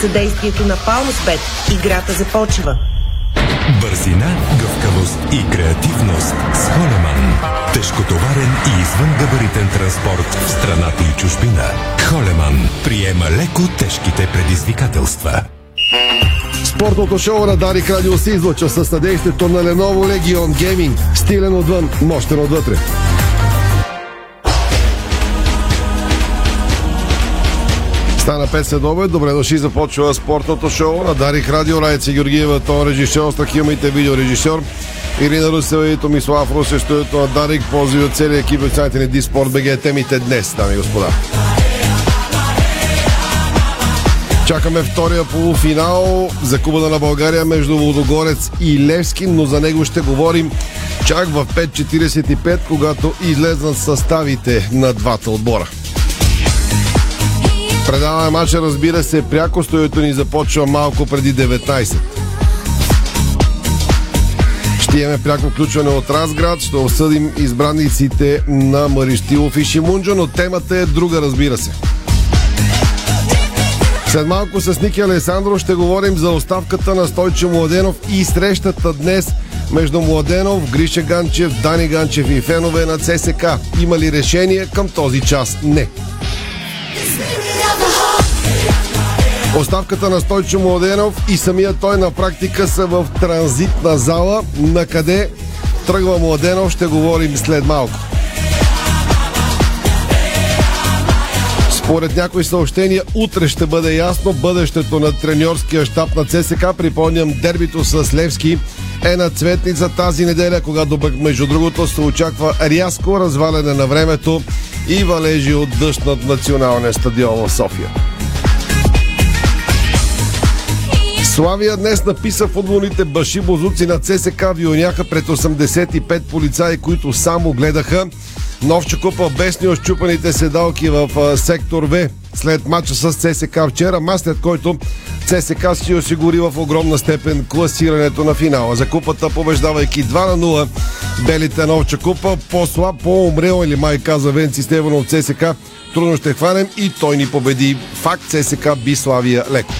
съдействието на Палмсбет. Играта започва. Бързина, гъвкавост и креативност с Холеман. Тежкотоварен и извънгабаритен транспорт в страната и чужбина. Холеман приема леко тежките предизвикателства. Спортното шоу на Дарик Радио се излъчва със съдействието на Lenovo Legion Gaming. Стилен отвън, мощен отвътре. Стана 5 следове. Добре дошли. Започва спортното шоу на Дарик Радио. Райца Георгиева, тон режисьор, Страхилмите видеорежисьор. Ирина Русева и Томислав Русе, студиото на Дарик. Пози от целия екип от сайта ни Диспорт БГ. Темите днес, дами и господа. Чакаме втория полуфинал за Кубата на България между Водогорец и Левски, но за него ще говорим чак в 5.45, когато излезнат съставите на двата отбора. Предаваме матча, разбира се, пряко стоето ни започва малко преди 19. Ще имаме пряко включване от Разград, ще обсъдим избраниците на Мариштилов и Шимунджо, но темата е друга, разбира се. След малко с Ники Алесандро ще говорим за оставката на Стойче Младенов и срещата днес между Младенов, Гриша Ганчев, Дани Ганчев и фенове на ЦСК. Има ли решение към този час? Не. Оставката на Стойчо Младенов и самия той на практика са в транзитна зала, на къде тръгва Младенов, ще говорим след малко. Според някои съобщения, утре ще бъде ясно бъдещето на треньорския щаб на ЦСК. Припомням, дербито с Левски е на цветница тази неделя, когато между другото се очаква рязко разваляне на времето и валежи от дъжд над националния стадион в София. Славия днес написа футболните баши бозуци на ЦСК вионяха пред 85 полицаи, които само гледаха. Новче купа без неощупаните седалки в сектор В след матча с ЦСК вчера, ма след който ЦСК си осигури в огромна степен класирането на финала. За купата побеждавайки 2 на 0 белите Новче купа, по-слаб, по-умрел или май каза Венци Стеванов ЦСК, трудно ще хванем и той ни победи. Факт ЦСК би Славия леко.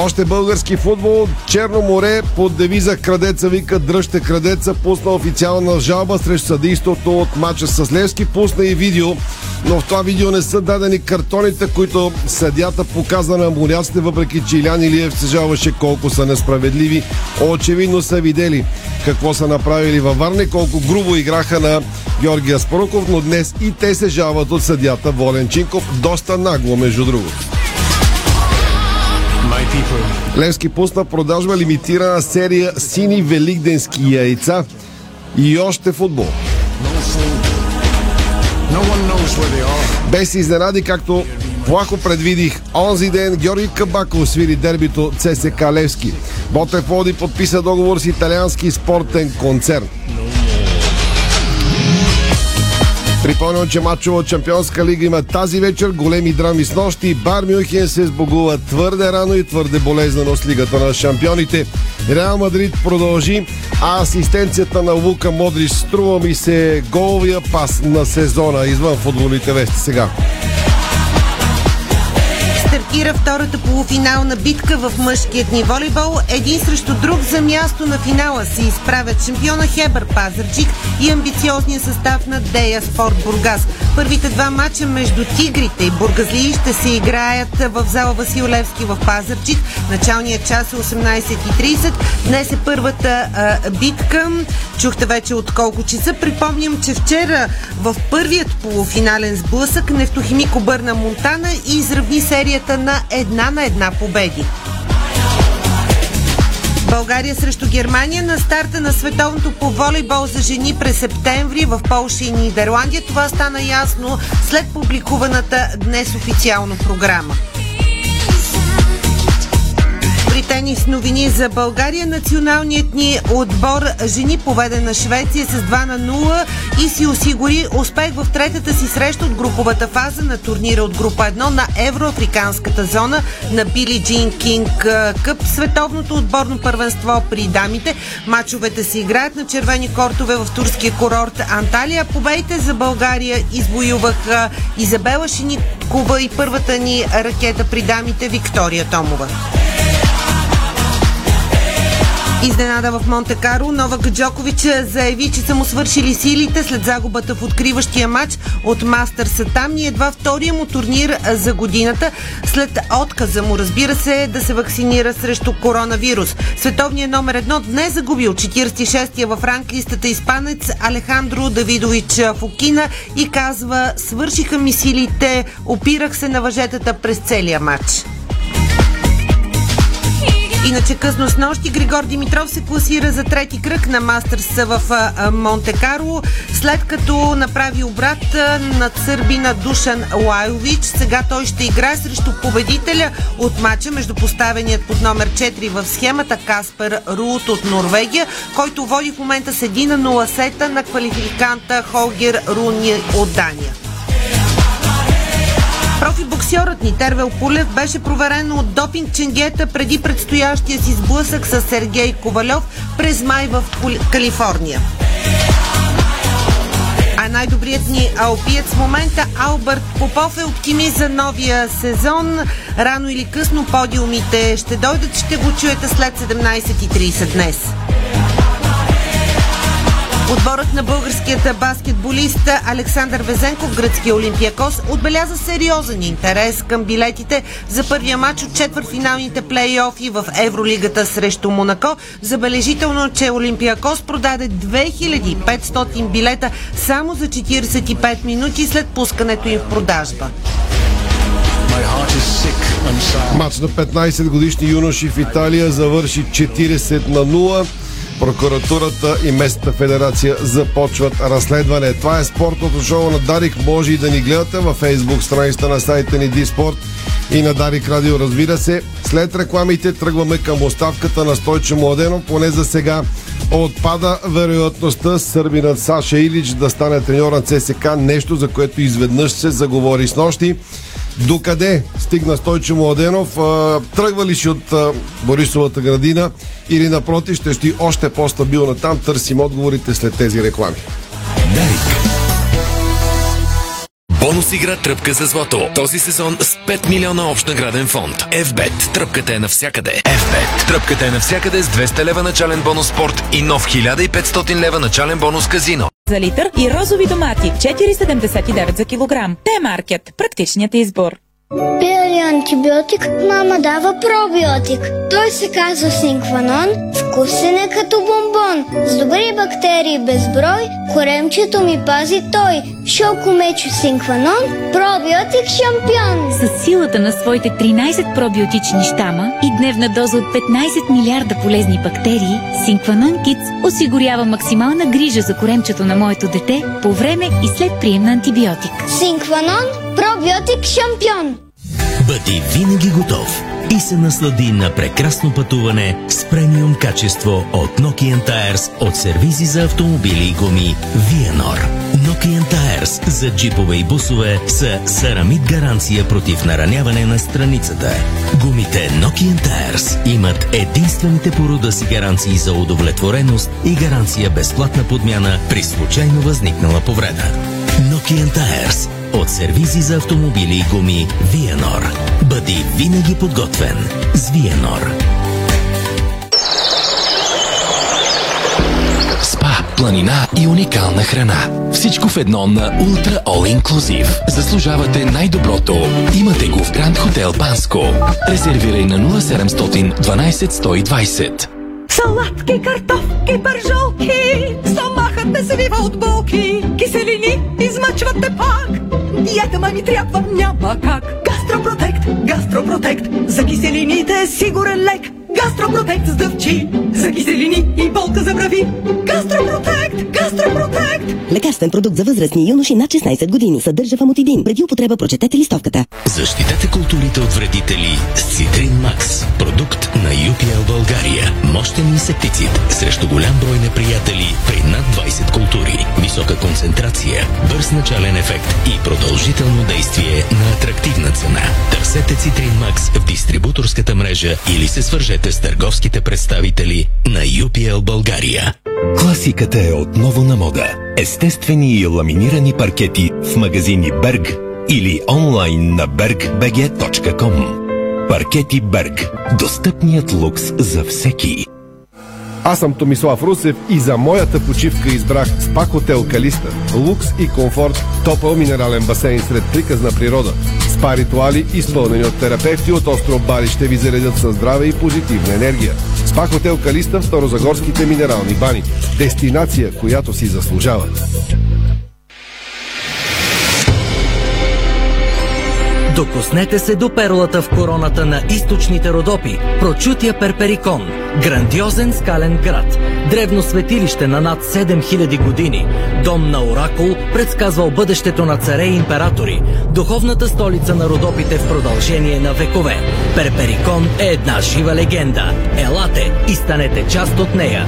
Още български футбол. Черно море под девиза Крадеца вика дръжте крадеца. Пусна официална жалба срещу съдейството от матча с Левски. Пусна и видео, но в това видео не са дадени картоните, които съдята показа на моряците, въпреки че Илян Илиев се жалваше колко са несправедливи. Очевидно са видели какво са направили във Варна и колко грубо играха на Георгия Аспаруков, но днес и те се жалват от съдята Волен Чинков. Доста нагло, между другото. Левски пусна продажба лимитирана серия сини великденски яйца и още футбол. Без изненади, както плахо предвидих, онзи ден Георги Кабаков свири дербито ЦСК Левски. Ботев Води подписа договор с италиански спортен концерн. Припомням, че матчове от Чемпионска лига има тази вечер големи драми с нощи. Бар Мюнхен се сбогува твърде рано и твърде болезнено с лигата на шампионите. Реал Мадрид продължи, а асистенцията на Лука Модрич струва ми се головия пас на сезона извън футболните вести сега стартира втората полуфинална битка в мъжкият ни волейбол. Един срещу друг за място на финала се изправят шампиона Хебър Пазарчик и амбициозния състав на Дея Спорт Бургас. Първите два матча между Тигрите и Бургазли ще се играят в зала Васил Левски в Пазарчик. Началният час е 18.30. Днес е първата а, битка. Чухте вече от колко часа. Припомням, че вчера в първият полуфинален сблъсък Нефтохимик обърна Монтана и изравни серията на една на една победи. България срещу Германия на старта на световното по волейбол за жени през септември в Полша и Нидерландия. Това стана ясно след публикуваната днес официално програма. Тенис новини за България. Националният ни отбор жени поведе на Швеция с 2 на 0 и си осигури успех в третата си среща от груповата фаза на турнира от група 1 на Евроафриканската зона на Били Джин Кинг Къп, световното отборно първенство при дамите. Мачовете се играят на червени кортове в турския курорт Анталия. Победите за България извоюваха Изабела Шиникова и първата ни ракета при дамите Виктория Томова. Изненада в Монте Каро, Новак Джокович заяви, че са му свършили силите след загубата в откриващия матч от Мастърса там и едва втория му турнир за годината, след отказа му, разбира се, да се вакцинира срещу коронавирус. Световният номер едно днес загубил 46-я в ранглистата испанец Алехандро Давидович Фукина и казва, свършиха ми силите, опирах се на въжетата през целия матч. Иначе късно с нощи Григор Димитров се класира за трети кръг на Мастърс в Монте Карло, след като направи обрат над сърбина Душан Лайлович. Сега той ще играе срещу победителя от матча между поставеният под номер 4 в схемата Каспер Руут от Норвегия, който води в момента с 1 на 0 сета на квалификанта Холгер Руни от Дания. Профибоксьорът ни Тервел Пулев беше проверен от допинг ченгета преди предстоящия си сблъсък с Сергей Ковалев през май в Калифорния. А най-добрият ни алпиец в момента Алберт Попов е оптимист за новия сезон. Рано или късно подиумите ще дойдат, ще го чуете след 17.30 днес. Отборът на българският баскетболист Александър Везенков, гръцкия Олимпиакос, отбеляза сериозен интерес към билетите за първия матч от четвъртфиналните плейофи в Евролигата срещу Монако. Забележително, че Олимпиакос продаде 2500 билета само за 45 минути след пускането им в продажба. Матч на 15 годишни юноши в Италия завърши 40 на 0. Прокуратурата и местната федерация започват разследване. Това е спортното шоу на Дарик. Може и да ни гледате във фейсбук страницата на сайта ни Диспорт и на Дарик Радио, разбира се. След рекламите тръгваме към оставката на Стойче Младено. Поне за сега отпада вероятността сърбинът Саша Илич да стане треньор на ЦСК. Нещо, за което изведнъж се заговори с нощи. Докъде стигна Стойче Младенов? Тръгва ли си от Борисовата градина или напротив ще щи още по-стабилна там? Търсим отговорите след тези реклами. Дарик. Бонус игра Тръпка за злато. Този сезон с 5 милиона общ награден фонд. FBET. Тръпката е навсякъде. FBET. Тръпката е навсякъде с 200 лева начален бонус спорт и нов 1500 лева начален бонус казино. За литър и розови домати 4,79 за килограм. Те-маркет. Практичният избор. Пия ли антибиотик, мама дава пробиотик. Той се казва Синкванон, вкусен е като бомбон. С добри бактерии безброй, коремчето ми пази той. Шоко мечо Синкванон, пробиотик шампион. С силата на своите 13 пробиотични щама и дневна доза от 15 милиарда полезни бактерии, Синкванон Kids осигурява максимална грижа за коремчето на моето дете по време и след прием на антибиотик. Синкванон, пробиотик шампион. Бъди винаги готов и се наслади на прекрасно пътуване с премиум качество от Nokian Tires от сервизи за автомобили и гуми Vienor. Nokian Tires за джипове и бусове са сарамит гаранция против нараняване на страницата. Гумите Nokian Tires имат единствените по рода си гаранции за удовлетвореност и гаранция безплатна подмяна при случайно възникнала повреда. Nokian Tires от сервизи за автомобили и гуми Vienor. Бъди винаги подготвен с Vienor. Спа, планина и уникална храна. Всичко в едно на Ultra All Inclusive. Заслужавате най-доброто. Имате го в Гранд Хотел Банско. Резервирай на 0700 12 120. Салатки, картофки, пържолки, стомахът не свива от булки, киселини измъчват те пак. Диета ми трябва, няма как. Гастропротект, гастропротект, за киселините е сигурен лек. Гастропротект с дъвчи, за киселини и болка за брави. Гастропротект, гастропротект. Лекарствен продукт за възрастни юноши над 16 години. Съдържа фамотидин. Преди употреба прочетете листовката. Защитете културите от вредители с Цитрин Макс. Продукт на UPL България. Мощен инсектицид срещу голям брой неприятели при над 20 култури. Висока концентрация, бърз начален ефект и продължително действие на атрактивна цена. Търсете Цитрин Макс в дистрибуторската мрежа или се свържете с търговските представители на UPL България. Класиката е отново на мода. Естествени и ламинирани паркети в магазини Берг или онлайн на bergbg.com. Паркети Берг. Достъпният лукс за всеки. Аз съм Томислав Русев и за моята почивка избрах спа хотел Калиста. Лукс и комфорт, топъл минерален басейн сред приказна природа. Спа ритуали, изпълнени от терапевти от остров Бали, ще ви заредят със здраве и позитивна енергия. Спа хотел Калиста в Старозагорските минерални бани. Дестинация, която си заслужава. Докоснете се до перлата в короната на източните Родопи, прочутия Перперикон, грандиозен скален град, древно светилище на над 7000 години, дом на оракул, предсказвал бъдещето на царе и императори, духовната столица на Родопите в продължение на векове. Перперикон е една жива легенда. Елате и станете част от нея.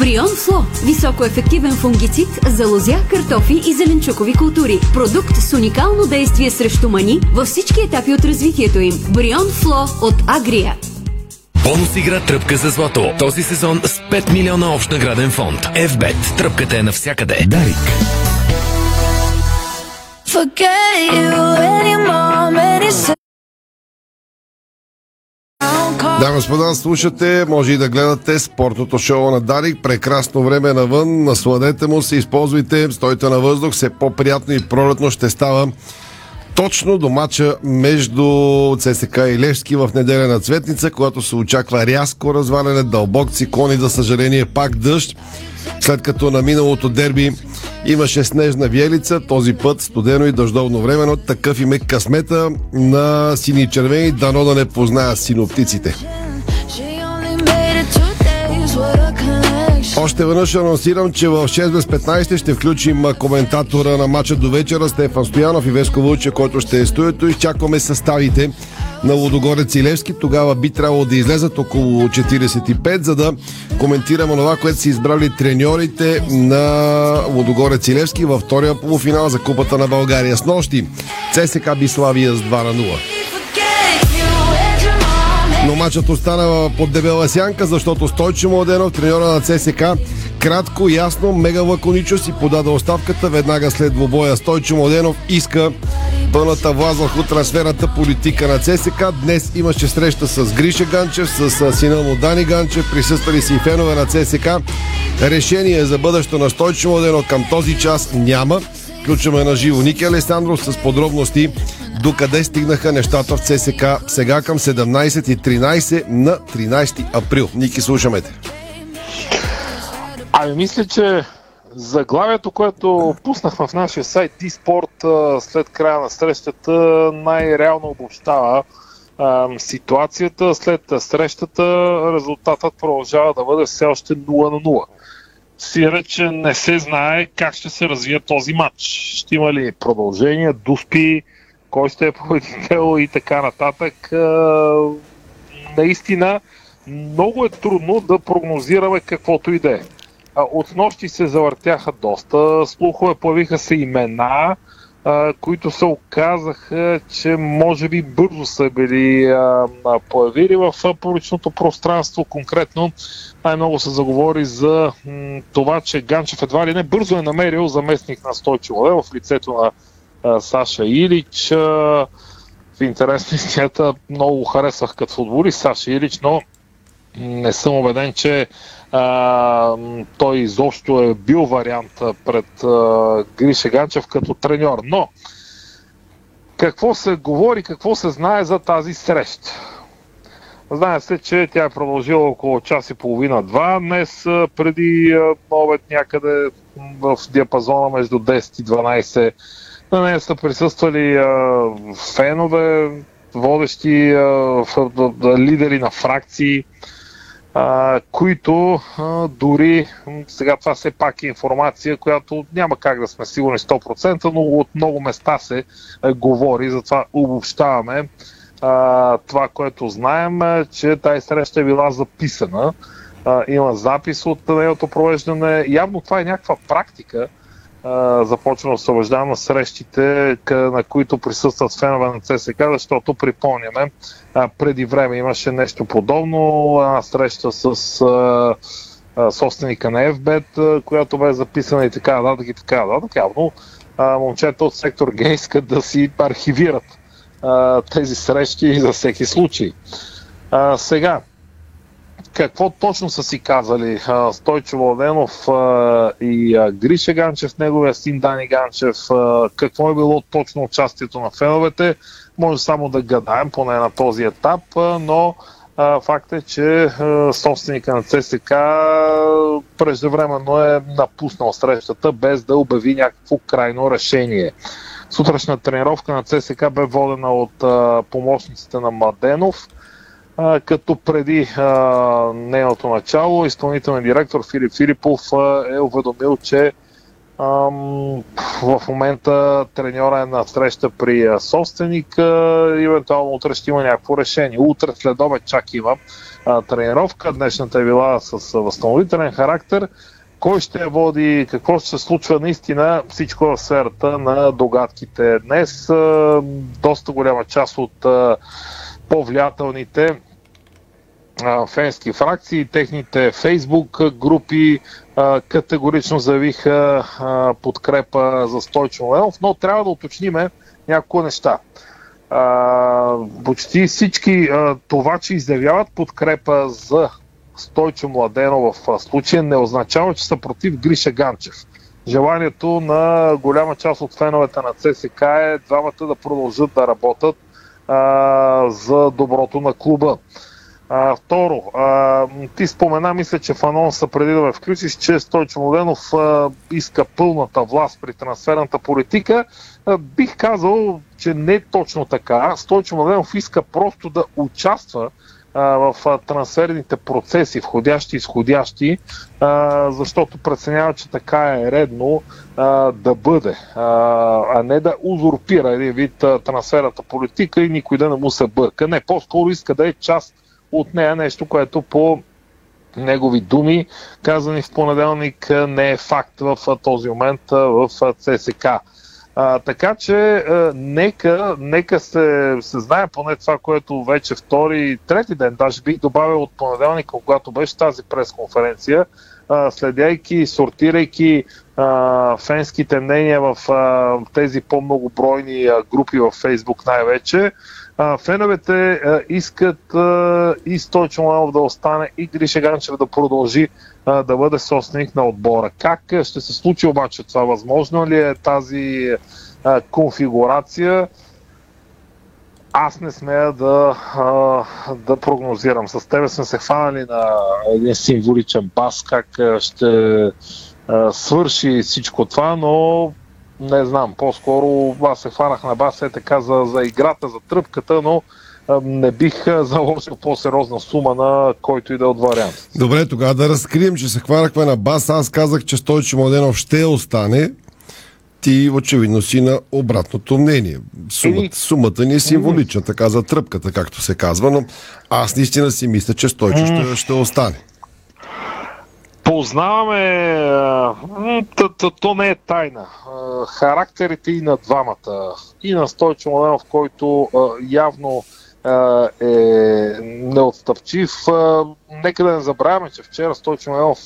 Брион Фло – високоефективен фунгицид за лозя, картофи и зеленчукови култури. Продукт с уникално действие срещу мани във всички етапи от развитието им. Брион Фло от Агрия. Бонус игра Тръпка за злато. Този сезон с 5 милиона общ награден фонд. FBET. Тръпката е навсякъде. Дарик. Forget you, any mom, any Да, господа, слушате, може и да гледате спортното шоу на Дарик. Прекрасно време навън, насладете му се, използвайте, стойте на въздух, все по-приятно и пролетно ще става точно до мача между ЦСК и Левски в неделя на Цветница, когато се очаква рязко разваляне, дълбок циклон и за съжаление пак дъжд. След като на миналото дерби имаше снежна виелица, този път студено и дъждовно време, но такъв им е късмета на сини червени, дано да не познаят синоптиците. Още веднъж анонсирам, че в 6 без 15 ще включим коментатора на матча до вечера Стефан Стоянов и Веско Вълче, който ще е стоято. Изчакваме съставите на Лудогорец и Левски. Тогава би трябвало да излезат около 45, за да коментираме това, което са избрали треньорите на Лудогорец и Левски във втория полуфинал за Купата на България. С нощи ЦСК Биславия с 2 на 0. Forget you and your mom. Но матчът остана под дебела сянка, защото Стойчо Младенов, треньора на ЦСК, кратко, ясно, мега лаконично си подаде оставката веднага след двобоя. Стойчо Младенов иска пълната власт върху трансферната политика на ЦСК. Днес имаше среща с Гриша Ганчев, с сина му Дани Ганчев, присъствали си и фенове на ЦСК. Решение за бъдещо на Стойчо Младенов към този час няма. Включваме на живо Ники Алесандров с подробности докъде стигнаха нещата в ЦСК сега към 17.13 на 13 април. Ники, слушаме те. Ами мисля, че заглавието, което пуснахме в нашия сайт eSport след края на срещата най-реално обобщава ситуацията. След срещата резултатът продължава да бъде все още 0 на 0. Сира, че не се знае как ще се развие този матч. Ще има ли продължение, дуспи, кой ще е победител и така нататък. Наистина много е трудно да прогнозираме каквото и да е. От нощи се завъртяха доста слухове, появиха се имена, а, които се оказаха, че може би бързо са били а, появили в публичното пространство. Конкретно най-много се заговори за м, това, че Ганчев едва ли не бързо е намерил заместник на Стойчо Младенов в лицето на а, Саша Илич. А, в интерес на много харесвах като футболист Саша Илич, но не съм убеден, че а, той изобщо е бил вариант пред а, Гриша Ганчев като треньор. Но, какво се говори, какво се знае за тази среща? Знае се, че тя е продължила около час и половина-два днес, преди обед някъде в диапазона между 10 и 12. На нея са присъствали а, фенове, водещи а, лидери на фракции, а, които а, дори сега това все пак е информация, която няма как да сме сигурни 100%, но от много места се а, говори, затова обобщаваме а, това, което знаем, е, че тази среща е била записана. А, има запис от нейното провеждане. Явно това е някаква практика, а, започна да се на срещите, на които присъстват фенове на ЦСК, защото припомняме, преди време имаше нещо подобно, среща с а, собственика на FBET, която бе записана и така нататък и така нататък. Явно момчета от сектор Г искат да си архивират а, тези срещи за всеки случай. А, сега, какво точно са си казали Стойчо Владенов и Гриша Ганчев, неговия син Дани Ганчев, какво е било точно участието на феновете, може само да гадаем, поне на този етап, но факт е, че собственика на ЦСК преждевременно е напуснал срещата без да обяви някакво крайно решение. Сутрешна тренировка на ЦСК бе водена от помощниците на Маденов, като преди а, нейното начало изпълнителният директор Филип Филипов а, е уведомил, че ам, в момента треньора е на среща при а, собственик а, и евентуално утре ще има някакво решение. Утре след обед чак има а, тренировка. Днешната е била с а, възстановителен характер. Кой ще води, какво ще се случва наистина, всичко в сферата на догадките. Днес доста голяма част от по-влиятелните фенски фракции, техните фейсбук групи категорично заявиха подкрепа за Стойчо Младенов, но трябва да уточниме няколко неща. Почти всички това, че изявяват подкрепа за Стойчо Младенов в случая не означава, че са против Гриша Ганчев. Желанието на голяма част от феновете на ЦСК е двамата да продължат да работят а, за доброто на клуба. А, второ, а, ти спомена, мисля, че в анонса преди да ме включиш, че Стойчо Младенов а, иска пълната власт при трансферната политика. А, бих казал, че не е точно така. Стойчо Младенов иска просто да участва в трансферните процеси, входящи и изходящи, защото преценява, че така е редно да бъде, а, не да узурпира един вид трансферната политика и никой да не му се бърка. Не, по-скоро иска да е част от нея нещо, което по негови думи, казани в понеделник, не е факт в този момент в ЦСК. А, така че а, нека, нека се, се знае поне това, което вече втори и трети ден, даже бих добавил от понеделника, когато беше тази пресконференция, следяйки, сортирайки а, фенските мнения в а, тези по-многобройни а, групи в Фейсбук най-вече, феновете искат и Стойчо Младенов да остане и Гриша Ганчев да продължи да бъде собственик на отбора. Как ще се случи обаче това? Възможно ли е тази конфигурация? Аз не смея да, да прогнозирам. С тебе сме се хванали на един символичен бас, как ще свърши всичко това, но не знам, по-скоро аз се хванах на бас е така за, за играта, за тръпката, но не бих заложил по-сериозна сума на който и да е от вариант. Добре, тогава да разкрием, че се хванахме на бас. Аз казах, че Стойчо Младенов ще остане. Ти очевидно си на обратното мнение. Сумата, сумата ни е символична, така за тръпката, както се казва, но аз наистина си мисля, че Стойчо ще, ще остане. Познаваме, а, м, т- т- то не е тайна, характерите и на двамата. И на Стойчо Младенов, който явно е неотстъпчив. Нека да не забравяме, че вчера Стойчо Младенов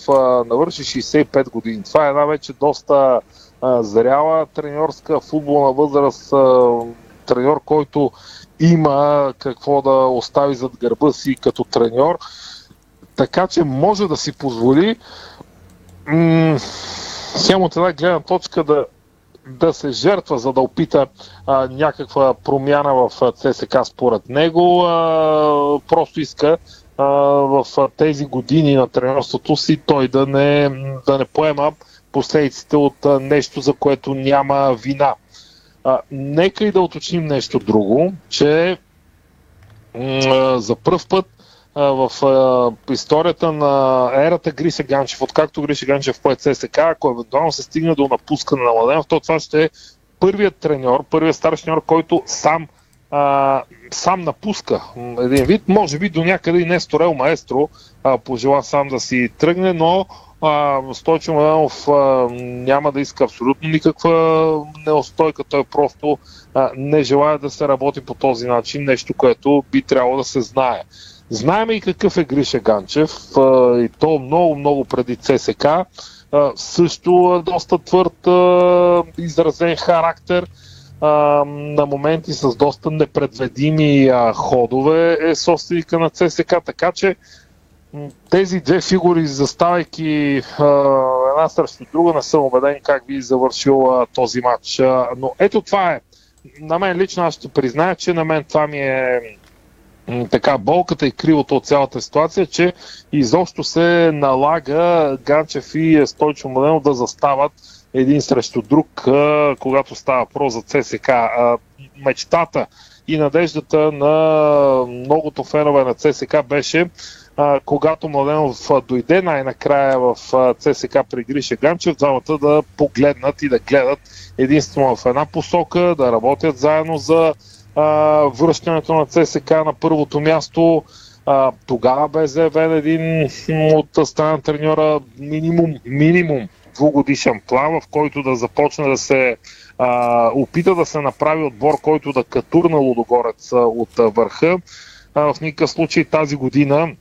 навърши 65 години. Това е една вече доста зряла треньорска футболна възраст, треньор, който има какво да остави зад гърба си като треньор. Така че може да си позволи м- хем от една гледна точка да, да се жертва, за да опита а, някаква промяна в ЦСК според него. А, просто иска а, в тези години на тренерството си той да не, да не поема последиците от а, нещо, за което няма вина. А, нека и да уточним нещо друго, че м- за първ път в историята на ерата Гриша Ганчев, откакто Гриша Ганчев пое ЦСК, ако евентуално се стигне до напускане на Младенов, то това ще е първият треньор, първият старш треньор, който сам а, сам напуска един вид. Може би до някъде и Несторел Маестро а, пожела сам да си тръгне, но а, Стойчо Младенов а, няма да иска абсолютно никаква неустойка. Той просто а, не желая да се работи по този начин, нещо, което би трябвало да се знае. Знаем и какъв е Гриша Ганчев и то много, много преди ЦСК. Също е доста твърд, изразен характер на моменти с доста непредведими ходове е собственика на ЦСК, така че тези две фигури, заставайки една срещу друга, не съм убеден как би завършил този матч. Но ето това е. На мен лично аз ще призная, че на мен това ми е така болката и кривото от цялата ситуация, че изобщо се налага Ганчев и Стойчо Младенов да застават един срещу друг, когато става въпрос за ЦСК. Мечтата и надеждата на многото фенове на ЦСК беше когато Младенов дойде най-накрая в ЦСК при Гриша Ганчев, двамата да погледнат и да гледат единствено в една посока, да работят заедно за връщането на ЦСК на първото място. А, тогава бе заявен един от страна на треньора минимум, минимум двугодишен план, в който да започне да се а, опита да се направи отбор, който да катурна Лудогорец а, от а, върха. А, в никакъв случай тази година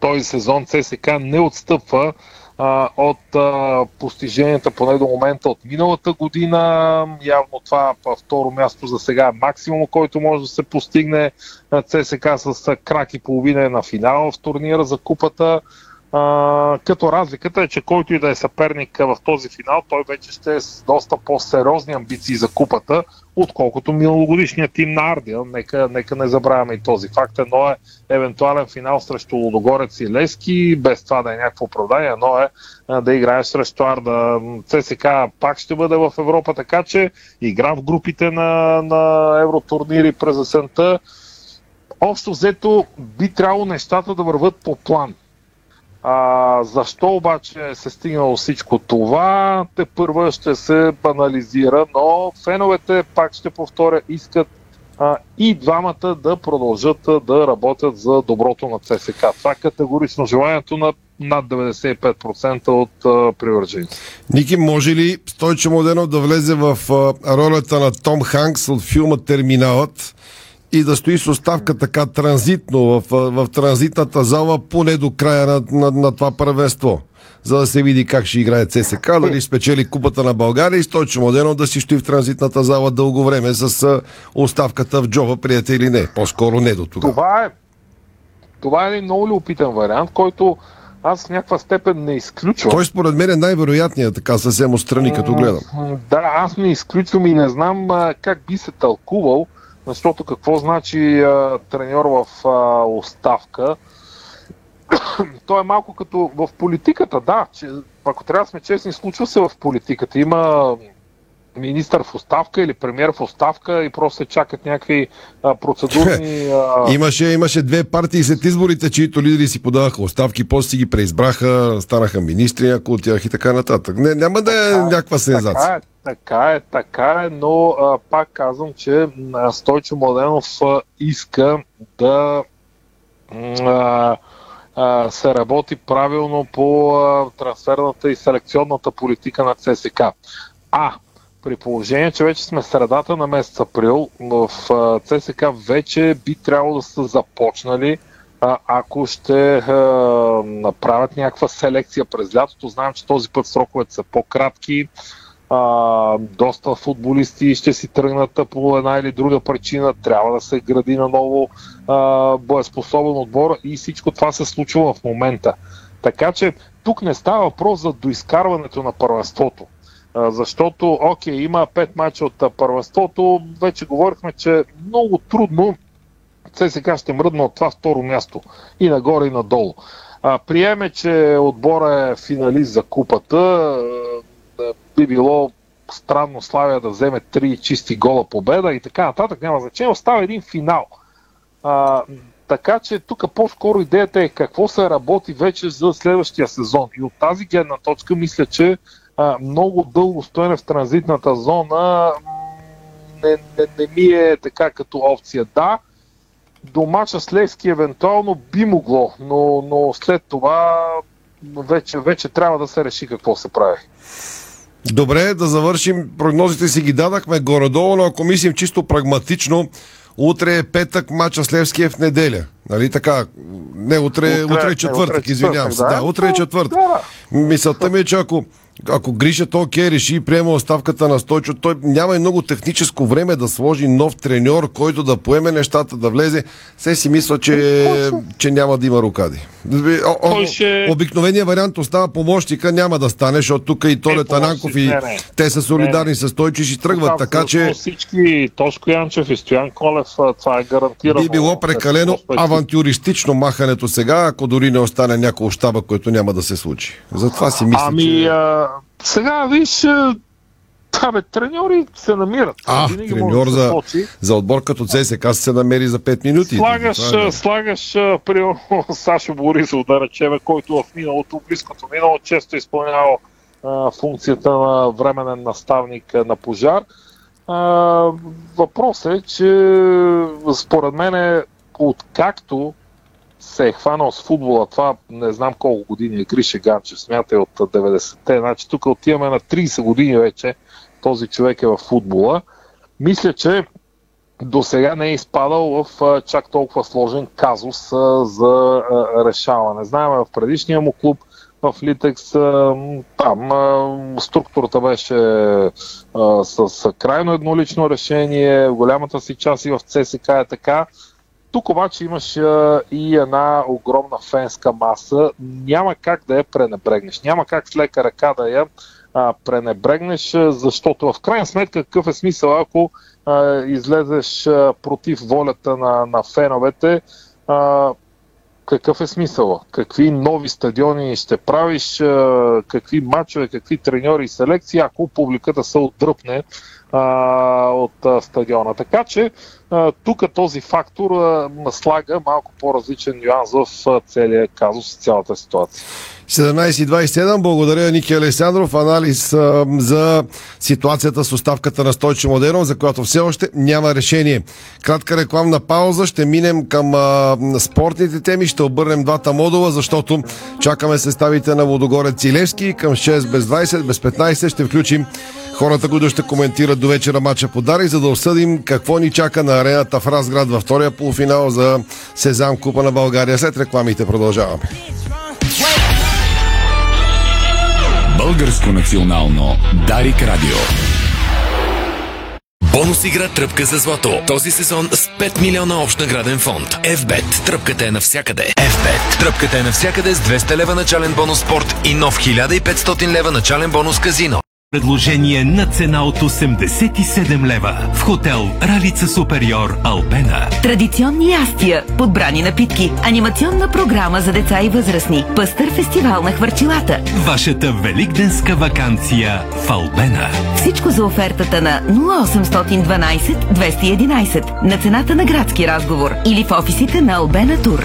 този сезон ЦСК не отстъпва а, от а, постиженията поне до момента от миналата година. Явно това а, второ място за сега е максимум, който може да се постигне ЦСК с крак и половина е на финала в турнира за купата. А, като разликата е, че който и да е съперник в този финал, той вече ще е с доста по-сериозни амбиции за купата, отколкото миналогодишният тим на Ардия. Нека, нека не забравяме и този факт. Едно е евентуален финал срещу Лудогорец и Лески, без това да е някакво оправдание, едно е да играеш срещу Арда. ЦСК пак ще бъде в Европа, така че игра в групите на, на евротурнири през есента. Общо взето би трябвало нещата да върват по план. А, защо обаче се стигнало всичко това, те първа ще се анализира, но феновете, пак ще повторя, искат а, и двамата да продължат а, да работят за доброто на ЦСК. Това е категорично желанието на над 95% от а, привържениците. Ники, може ли Стойчо Младенов да влезе в а, ролята на Том Ханкс от филма Терминалът и да стои с оставка така транзитно в, в, транзитната зала поне до края на, на, на това първенство? за да се види как ще играе ЦСК, дали спечели купата на България и Стойчо Младенов да си стои в транзитната зала дълго време с оставката в джоба, приятели или не. По-скоро не до тогава. Това е, това е един много любопитен вариант, който аз в някаква степен не изключвам. Той според мен е най-вероятният, така съвсем отстрани, като гледам. Да, аз не изключвам и не знам а, как би се тълкувал, защото какво значи а, треньор в а, оставка. Той е малко като в политиката, да, че, ако трябва да сме честни, случва се в политиката. Има министър в оставка или премьер в оставка и просто се чакат някакви а, процедурни... А... Имаше, имаше две партии след изборите, чието лидери си подаваха оставки, после си ги преизбраха, станаха министри, някои от тях и така нататък. Не, няма да е някаква сензация. Така е, така е, така е, но а, пак казвам, че а, Стойчо Младенов а, иска да а, а, се работи правилно по а, трансферната и селекционната политика на ЦСК. А, при положение, че вече сме средата на месец април, в а, ЦСК вече би трябвало да са започнали а, ако ще а, направят някаква селекция през лятото. Знам, че този път сроковете са по-кратки. А, доста футболисти ще си тръгнат по една или друга причина. Трябва да се гради на ново а, боеспособен отбор и всичко това се случва в момента. Така че тук не става въпрос за доизкарването на първенството. Защото, окей, има пет мача от първенството. Вече говорихме, че е много трудно ЦСКА ще мръдна от това второ място. И нагоре, и надолу. А, приеме, че отбора е финалист за купата. Би било странно Славия да вземе три чисти гола победа и така нататък. Няма значение. Остава един финал. А, така че тук по-скоро идеята е какво се работи вече за следващия сезон. И от тази гледна точка мисля, че а, много дълго стоене в транзитната зона не, не, не ми е така като опция. Да, до мача с Левски евентуално би могло, но, но след това вече, вече трябва да се реши какво се прави. Добре, да завършим. Прогнозите си ги дадахме горе-долу, но ако мислим чисто прагматично, утре е петък, мача с Левски е в неделя. Нали така? Не, утре, утре, утре е четвъртък, утре е извинявам се. Да, да. утре е четвъртък. Мисълта ми е, че ако ако Гриша окей реши и приема оставката на Стойчо, той няма и много техническо време да сложи нов треньор, който да поеме нещата, да влезе. Се си мисля, че, че няма да има рукади. О, о, Той ще- Обикновения вариант остава помощника, няма да стане, защото тук и Толе Тананков и не, не. те са солидарни Не, с Стойчо и ще тръгват, Там така че Всички, Тошко Янчев и Стоян Колев, това е гарантирано. би било прекалено авантюристично махането сега, ако дори не остане някой щаба, който няма да се случи. Затова си мисля, Ами, че... а, сега виж, абе, треньори се намират. А, Винаги треньор за, за отбор като ЦСКА се намери за 5 минути. Слагаш, Това е. слагаш примерно Сашо Борисов, да речем, който в миналото, близкото минало, често е изпълнявал а, функцията на временен наставник на пожар. А, въпросът е, че според мен е, откакто се е хванал с футбола, това не знам колко години е Гриша Ганчев, смятай от 90-те, значи тук отиваме на 30 години вече, този човек е в футбола. Мисля, че до сега не е изпадал в а, чак толкова сложен казус а, за а, решаване. Знаем в предишния му клуб в Литекс, там структурата беше с, крайно еднолично решение, голямата си част и в ЦСК е така. Тук обаче имаш и една огромна фенска маса. Няма как да я пренебрегнеш. Няма как с лека ръка да я а, пренебрегнеш, защото в крайна сметка какъв е смисъл, ако а, излезеш а, против волята на, на феновете, а, какъв е смисъл? Какви нови стадиони ще правиш, а, какви матчове, какви треньори и селекции, ако публиката се отдръпне а, от а, стадиона. Така че тук този фактор а, слага малко по-различен нюанс в целия казус, в цялата ситуация. 17.27. Благодаря Ники Александров. Анализ а, за ситуацията с оставката на Стойчо Модеров, за която все още няма решение. Кратка рекламна пауза. Ще минем към а, спортните теми. Ще обърнем двата модула, защото чакаме съставите на Водогорец и Левски. Към 6 без 20, без 15 ще включим хората, които ще коментират до вечера матча по Дарик, за да обсъдим какво ни чака на арената в Разград във втория полуфинал за Сезам Купа на България. След рекламите продължаваме. Българско национално Дарик Радио. Бонус игра Тръпка за злато. Този сезон с 5 милиона общ награден фонд. FBET. Тръпката е навсякъде. FBET. Тръпката е навсякъде с 200 лева начален бонус спорт и нов 1500 лева начален бонус казино. Предложение на цена от 87 лева в хотел Ралица Супериор Албена. Традиционни ястия, подбрани напитки, анимационна програма за деца и възрастни, пъстър фестивал на хвърчилата. Вашата великденска вакансия в Албена. Всичко за офертата на 0812 211 на цената на градски разговор или в офисите на Албена Тур.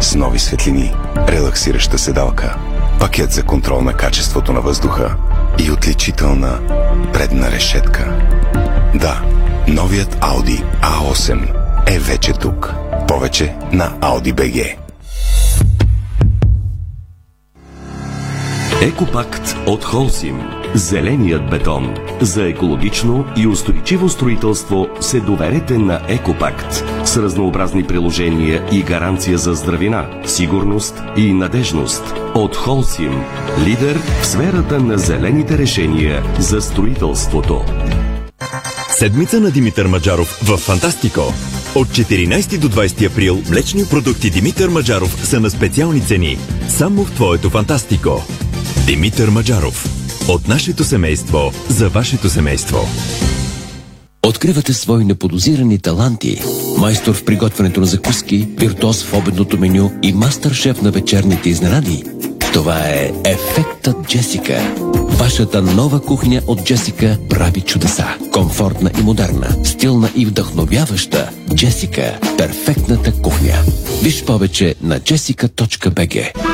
с нови светлини, релаксираща седалка, пакет за контрол на качеството на въздуха и отличителна предна решетка. Да, новият Audi A8 е вече тук. Повече на Audi BG. Екопакт от Холсим. Зеленият бетон. За екологично и устойчиво строителство се доверете на Екопакт. С разнообразни приложения и гаранция за здравина, сигурност и надежност. От Холсим. Лидер в сферата на зелените решения за строителството. Седмица на Димитър Маджаров в Фантастико. От 14 до 20 април млечни продукти Димитър Маджаров са на специални цени. Само в твоето фантастико. Димитър Маджаров. От нашето семейство за вашето семейство. Откривате свои неподозирани таланти. Майстор в приготвянето на закуски, виртуоз в обедното меню и мастър-шеф на вечерните изненади. Това е Ефектът Джесика. Вашата нова кухня от Джесика прави чудеса. Комфортна и модерна, стилна и вдъхновяваща. Джесика – перфектната кухня. Виж повече на jessica.bg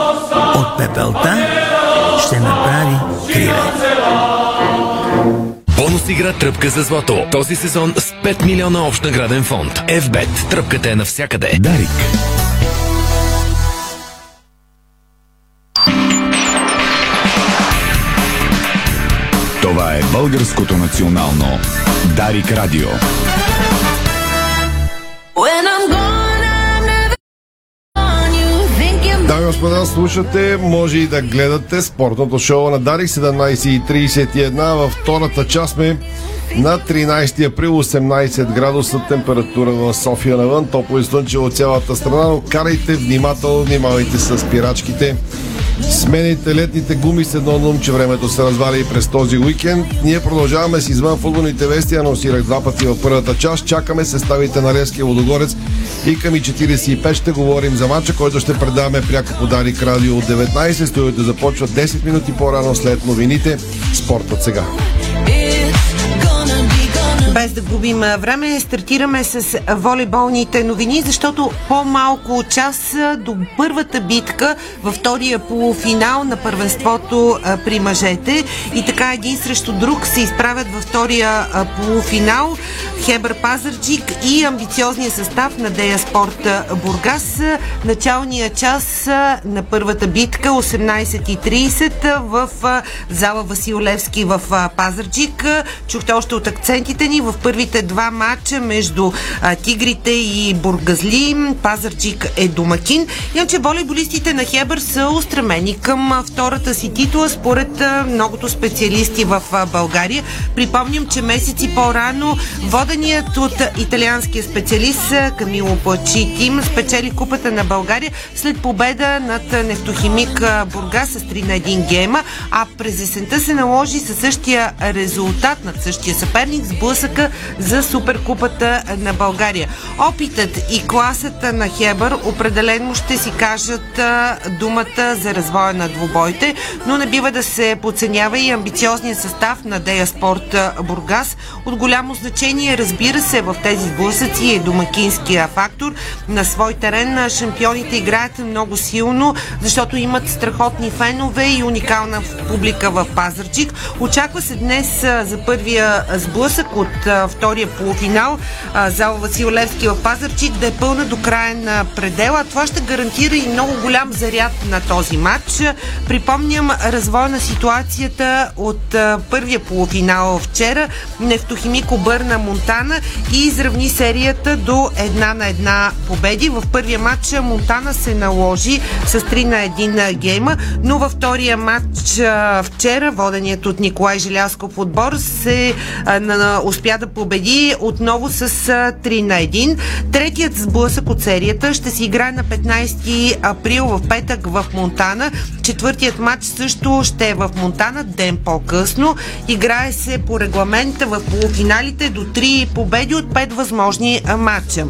От пепелта ще направи криле. Бонус игра Тръпка за злато. Този сезон с 5 милиона общ награден фонд. FBET. Тръпката е навсякъде. Дарик. Това е българското национално Дарик Радио. When I'm Дами и господа, слушате, може и да гледате спортното шоу на Дарик 17.31. Във втората част сме на 13 април 18 градуса температура в София навън. Топло и слънчево цялата страна, но карайте внимателно, внимавайте с спирачките. Смените летните гуми с едно нум, че времето се развали и през този уикенд. Ние продължаваме с извън футболните вести. Анонсирах два пъти в първата част. Чакаме съставите на Левския Водогорец и към и 45 ще говорим за матча, който ще предаваме пряко по Дарик Радио от 19. Студиото започва 10 минути по-рано след новините. Спортът сега. Без да губим време, стартираме с волейболните новини, защото по-малко час до първата битка във втория полуфинал на първенството при мъжете. И така един срещу друг се изправят във втория полуфинал Хебър Пазарджик и амбициозния състав на Дея Спорт Бургас. Началния час на първата битка 18.30 в зала Васил Левски в Пазарджик. Чухте още от акцентите ни в първите два матча между а, Тигрите и Бургазли. Пазарджик е домакин. Иначе волейболистите на Хебър са устремени към втората си титла според а, многото специалисти в а, България. Припомням, че месеци по-рано воденият от италианския специалист Камило Плачи Тим спечели купата на България след победа над нефтохимик а, Бургас с 3 на 1 гейма, а през есента се наложи със същия резултат над същия съперник с блъсъка за Суперкупата на България. Опитът и класата на Хебър определено ще си кажат думата за развоя на двубойте, но не бива да се подценява и амбициозния състав на Дея Спорт Бургас. От голямо значение, разбира се, в тези сблъсъци е домакинския фактор. На свой терен шампионите играят много силно, защото имат страхотни фенове и уникална публика в Пазарчик. Очаква се днес за първия сблъсък от втория полуфинал а, зала Васил Левски в Пазарчик да е пълна до краен а, предела. Това ще гарантира и много голям заряд на този матч. Припомням развой на ситуацията от първия полуфинал вчера. Нефтохимик обърна Монтана и изравни серията до една на една победи. В първия матч Монтана се наложи с 3 на 1 гейма, но във втория матч вчера воденият от Николай Желясков отбор се а, на, на, успя да победи отново с а, 3 на 1. Третият сблъсък от серията ще се играе на 15 април в петък в Монтана. Четвъртият матч също ще е в Монтана ден по-късно. Играе се по регламента в полуфиналите до 3 победи от 5 възможни матча.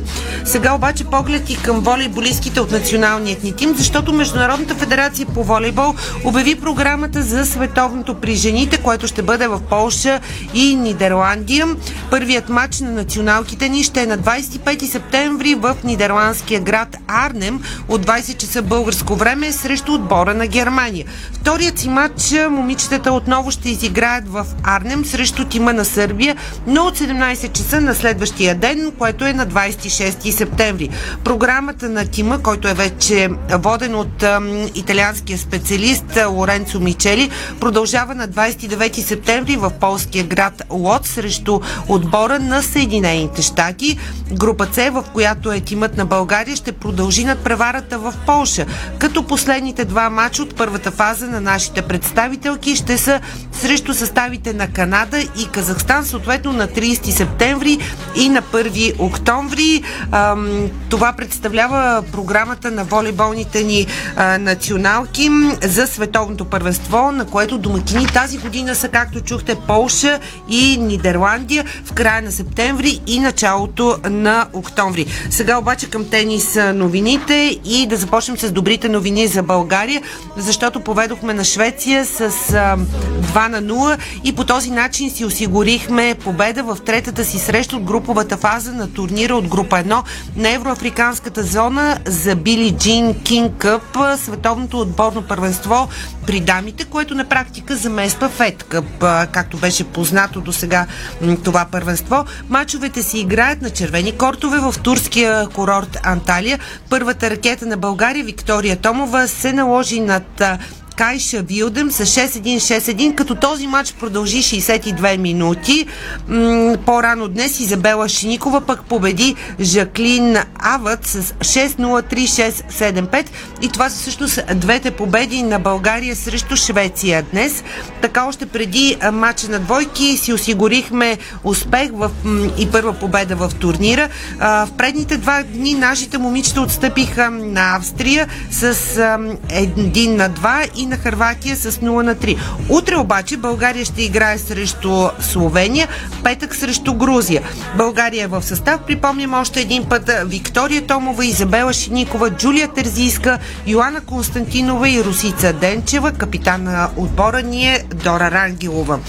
Сега обаче поглед и към волейболистките от националният ни тим, защото Международната федерация по волейбол обяви програмата за световното при жените, което ще бъде в Полша и Нидерландия. Първият матч на националките ни ще е на 25 септември в нидерландския град Арнем от 20 часа българско време срещу отбора на Германия. Вторият си матч момичетата отново ще изиграят в Арнем срещу тима на Сърбия, но от 17 часа на следващия ден, което е на 26 септември. Програмата на тима, който е вече воден от италианския специалист Лоренцо Мичели, продължава на 29 септември в полския град Лот срещу отбора на Съединените щати. Група С, в която е тимът на България, ще продължи над преварата в Полша, като последните два мача от първата фаза на нашите представителки ще са срещу съставите на Канада и Казахстан, съответно на 30 септември и на 1 октомври. Това представлява програмата на волейболните ни националки за световното първенство, на което домакини тази година са, както чухте, Полша и Нидерландия в края на септември и началото на октомври. Сега обаче към тенис новините и да започнем с добрите новини за България, защото поведохме на Швеция с а, 2 на 0 и по този начин си осигурихме победа в третата си среща от груповата фаза на турнира от група 1 на Евроафриканската зона за Били Джин Кинг Къп, световното отборно първенство при дамите, което на практика замества Фед Къп, както беше познато до сега това първенство. Мачовете се играят на червени кортове в турския курорт Анталия. Първата ракета на България, Виктория Томова, се наложи над Кайша Вилдем с 6-1-6-1, като този матч продължи 62 минути. М- по-рано днес Изабела Шиникова пък победи Жаклин Авът с 6-0-3-6-7-5 и това са всъщност двете победи на България срещу Швеция днес. Така още преди матча на двойки си осигурихме успех в, м- и първа победа в турнира. А, в предните два дни нашите момичета отстъпиха на Австрия с а, 1 на 2 и на Харватия с 0 на 3. Утре обаче България ще играе срещу Словения, петък срещу Грузия. България е в състав, припомням още един път, Виктория Томова, Изабела Шиникова, Джулия Терзийска, Йоанна Константинова и Русица Денчева, капитан на отбора ни е Дора Рангелова.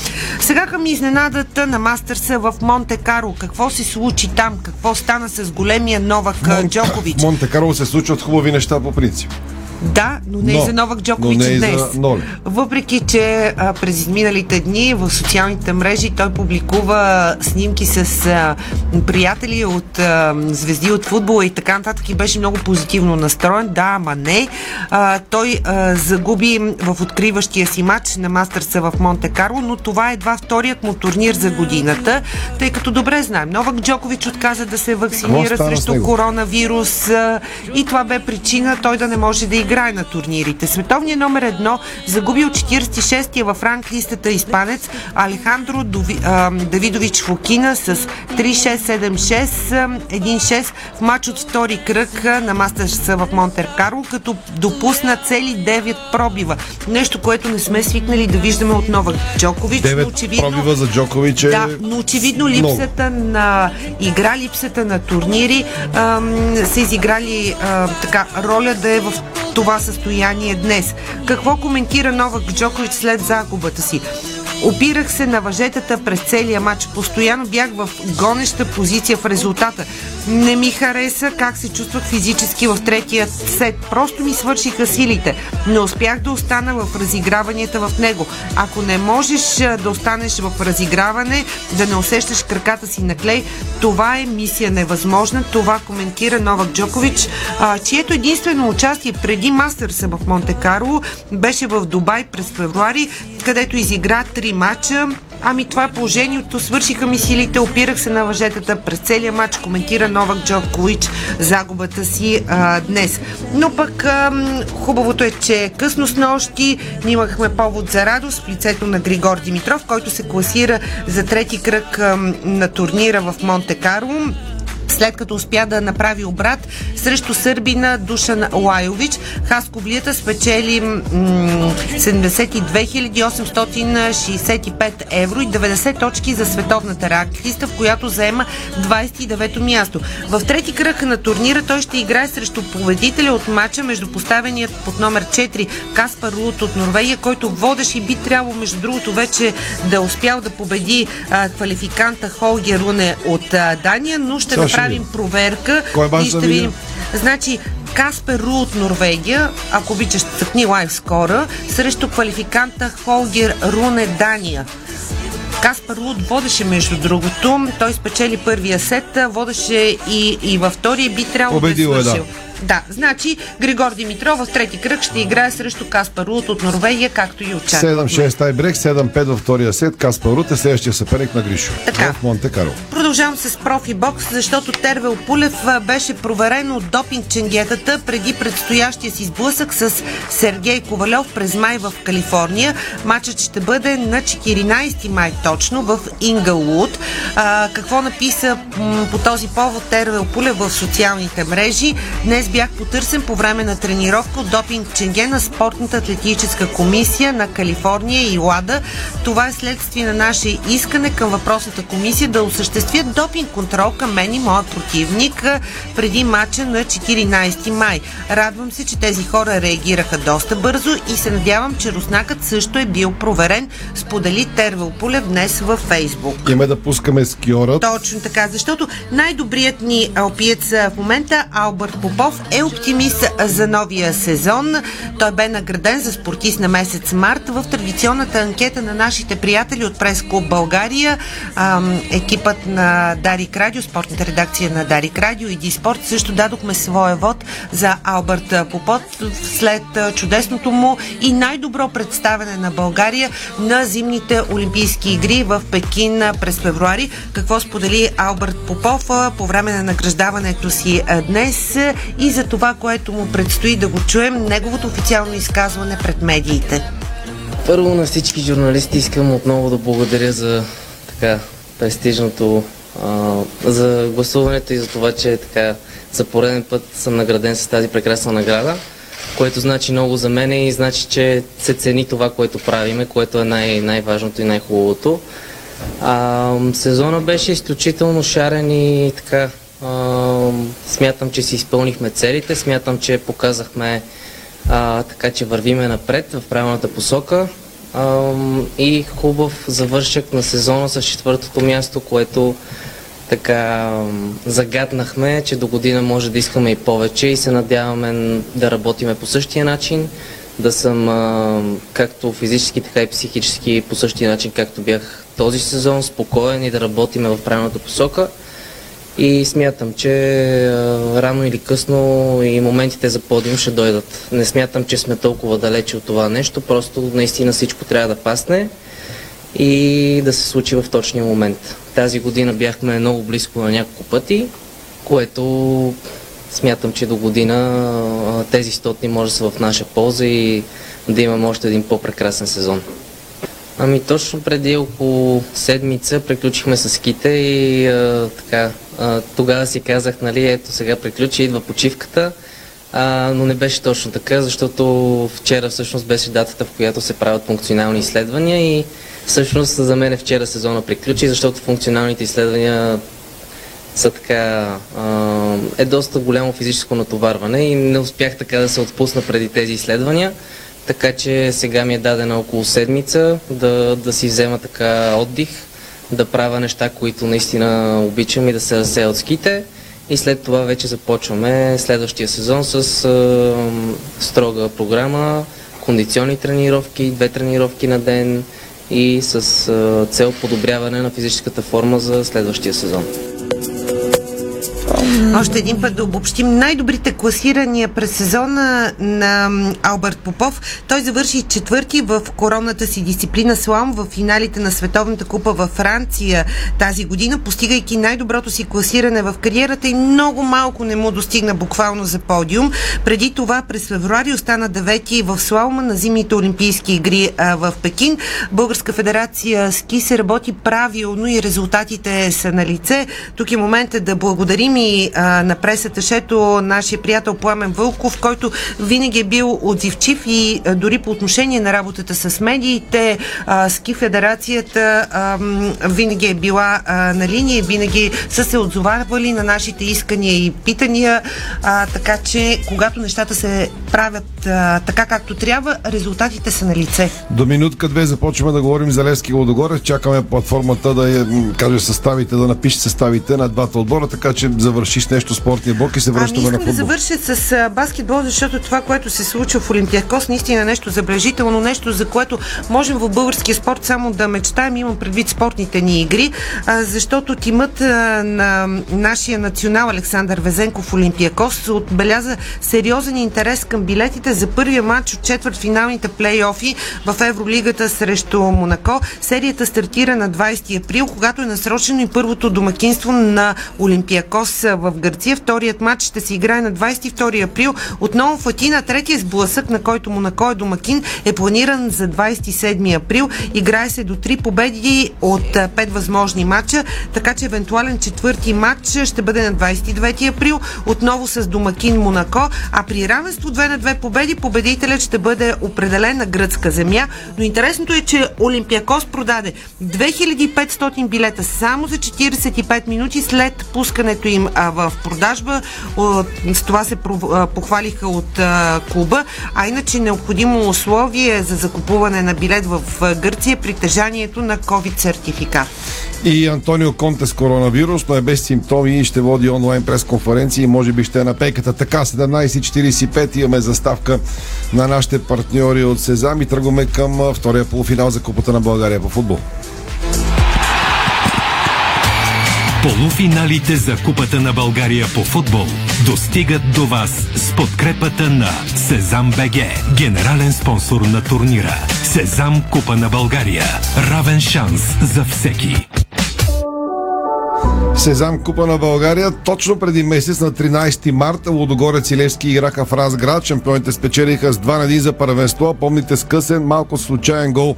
Сега към изненадата на Мастърса в Монте Карло. Какво се случи там? Какво стана с големия Новак Монте, Джокович? Монте Карло се случват хубави неща по принцип. Да, но не Но- и за Новак Джокович но не и за днес. Ноли. Въпреки, че а, през изминалите дни в социалните мрежи той публикува снимки с а, приятели от а, звезди от футбола и така нататък и беше много позитивно настроен. Да, ама не. А, той а, загуби в откриващия си матч на Мастърса в Монте Карло, но това е едва вторият му турнир за годината, тъй като добре знаем. Новак Джокович отказа да се вакцинира срещу коронавирус а, и това бе причина той да не може да играе на турнирите. Световният номер едно загуби от 46-я в ранглистата испанец Алехандро Дови, а, Давидович Фокина с 3-6-7-6-1-6 в матч от втори кръг на Мастърса в Монтер Карло, като допусна цели 9 пробива. Нещо, което не сме свикнали да виждаме от Новак Джокович. но 9 очевидно, пробива за Джокович е да, но очевидно много. липсата на игра, липсата на турнири ам, са изиграли а, така роля да е в това състояние днес. Какво коментира Новак Джокович след загубата си? Опирах се на въжетата през целия матч. Постоянно бях в гонеща позиция в резултата. Не ми хареса как се чувствах физически в третия сет. Просто ми свършиха силите. Не успях да остана в разиграванията в него. Ако не можеш да останеш в разиграване, да не усещаш краката си на клей, това е мисия невъзможна. Това коментира Новак Джокович, чието единствено участие преди Мастърса в Монте Карло беше в Дубай през февруари, където изигра три матча. Ами това е положението. Свършиха ми силите, опирах се на въжетата през целия матч, коментира Новак Джокович загубата си а, днес. Но пък ам, хубавото е, че късно с нощи ние имахме повод за радост в лицето на Григор Димитров, който се класира за трети кръг ам, на турнира в Монте Карло след като успя да направи обрат срещу сърбина Душан Лайович. Хасковлията спечели м- 72 865 евро и 90 точки за световната ранглиста, в която заема 29-то място. В трети кръг на турнира той ще играе срещу победителя от матча между поставеният под номер 4 Каспар Лут от Норвегия, който водеше и би трябвало, между другото, вече да успял да победи а, квалификанта Холгер Руне от а, Дания, но ще ще направим проверка Кой и ще видим? Значи, Каспер Ру от Норвегия, ако обичаш, цъкни лайв скора, срещу квалификанта Холгер Руне Дания. Каспар Луд водеше между другото. Той спечели първия сет, водеше и, и във втория би трябвало Победил да е, е да. Да, значи Григор Димитров в трети кръг ще играе срещу Каспар Луд от Норвегия, както и очаквахме. 7-6 тайбрек, 7-5 във втория сет. Каспар Рут е следващия съперник на Гришо. Така. В Монте Карло. Продължавам с профи бокс, защото Тервел Пулев беше проверен от допинг ченгетата преди предстоящия си сблъсък с Сергей Ковалев през май в Калифорния. Матчът ще бъде на 14 май точно в Ингалвуд. А, какво написа м, по този повод Тервел Пулев в социалните мрежи? Днес бях потърсен по време на тренировка от допинг ченге на Спортната атлетическа комисия на Калифорния и ЛАДА. Това е следствие на наше искане към въпросната комисия да осъществят допинг контрол към мен и моя противник преди матча на 14 май. Радвам се, че тези хора реагираха доста бързо и се надявам, че руснакът също е бил проверен, сподели Тервел Пулев днес във Фейсбук. Имаме да пускаме скиорът. Точно така, защото най-добрият ни алпиец в момента, Албърт Попов, е оптимист за новия сезон. Той бе награден за спортист на месец март в традиционната анкета на нашите приятели от Прес Клуб България. Екипът на Дарик Радио, спортната редакция на Дарик Радио и Диспорт също дадохме своя вод за Албърт Попов след чудесното му и най-добро представяне на България на зимните Олимпийски игри в Пекин през февруари. Какво сподели Албърт Попов по време на награждаването си днес и за това, което му предстои да го чуем, неговото официално изказване пред медиите. Първо на всички журналисти искам отново да благодаря за така престижното а, за гласуването и за това, че така за пореден път съм награден с тази прекрасна награда, което значи много за мен и значи, че се цени това, което правиме, което е най- най-важното и най-хубавото. А, сезона беше изключително шарен и така смятам, че си изпълнихме целите, смятам, че показахме а, така, че вървиме напред в правилната посока а, и хубав завършък на сезона с четвъртото място, което така загаднахме, че до година може да искаме и повече и се надяваме да работиме по същия начин, да съм а, както физически, така и психически по същия начин, както бях този сезон, спокоен и да работиме в правилната посока. И смятам, че рано или късно и моментите за подиум ще дойдат. Не смятам, че сме толкова далече от това нещо, просто наистина всичко трябва да пасне и да се случи в точния момент. Тази година бяхме много близко на няколко пъти, което смятам, че до година тези стотни може да са в наша полза и да имаме още един по-прекрасен сезон. Ами точно преди около седмица приключихме с ските и а, така, а, тогава си казах, нали, ето сега приключи, идва почивката, а, но не беше точно така, защото вчера всъщност беше датата, в която се правят функционални изследвания и всъщност за мен вчера сезона приключи, защото функционалните изследвания са така, а, е доста голямо физическо натоварване и не успях така да се отпусна преди тези изследвания. Така че сега ми е дадена около седмица да, да си взема така отдих, да правя неща, които наистина обичам и да се разсея от ските. И след това вече започваме следващия сезон с а, строга програма, кондиционни тренировки, две тренировки на ден и с а, цел подобряване на физическата форма за следващия сезон. Още един път да обобщим най-добрите класирания през сезона на Алберт Попов. Той завърши четвърти в коронната си дисциплина слам в финалите на Световната купа във Франция тази година, постигайки най-доброто си класиране в кариерата и много малко не му достигна буквално за подиум. Преди това през февруари остана девети в слалма на зимните Олимпийски игри а, в Пекин. Българска федерация ски се работи правилно и резултатите са на лице. Тук е момента да благодарим и ни а, на пресаташето нашия приятел Пламен Вълков, който винаги е бил отзивчив и а, дори по отношение на работата с медиите, а, ски федерацията а, винаги е била а, на линия винаги са се отзовавали на нашите искания и питания, а, така че когато нещата се правят а, така както трябва, резултатите са на лице. До минутка-две започваме да говорим за Левски Лодогорец. Чакаме платформата да я, каже съставите, да напише съставите на двата отбора, така че завърши с нещо спортния блок и се връщаме ами на искам да футбол. завърша с баскетбол, защото това, което се случва в Олимпиакос, наистина е нещо забележително, нещо за което можем в българския спорт само да мечтаем. Имам предвид спортните ни игри, защото тимът на нашия национал Александър Везенков в Олимпиакос отбеляза сериозен интерес към билетите за първия матч от четвъртфиналните плейофи в Евролигата срещу Монако. Серията стартира на 20 април, когато е насрочено и първото домакинство на Олимпиакос в Гърция. Вторият матч ще се играе на 22 април. Отново в Атина третия сблъсък, на който Монако е домакин, е планиран за 27 април. Играе се до 3 победи от 5 възможни матча, така че евентуален четвърти матч ще бъде на 29 април, отново с домакин Монако, а при равенство 2 на 2 победи, победителят ще бъде определен на гръцка земя. Но интересното е, че Олимпиакос продаде 2500 билета само за 45 минути след пускането им в продажба. С това се похвалиха от клуба, а иначе необходимо условие за закупуване на билет в Гърция е притежанието на COVID сертификат. И Антонио Конте с коронавирус, но е без симптоми и ще води онлайн пресконференции и може би ще е на пейката. Така, 17.45 имаме заставка на нашите партньори от Сезам и тръгваме към втория полуфинал за Купата на България по футбол. Полуфиналите за Купата на България по футбол достигат до вас с подкрепата на Сезам БГ, генерален спонсор на турнира. Сезам Купа на България. Равен шанс за всеки. Сезам Купа на България. Точно преди месец на 13 марта Лодогорец и Левски играха в Разград. Шампионите спечелиха с 2 на 1 за първенство. Помните с късен, малко случайен гол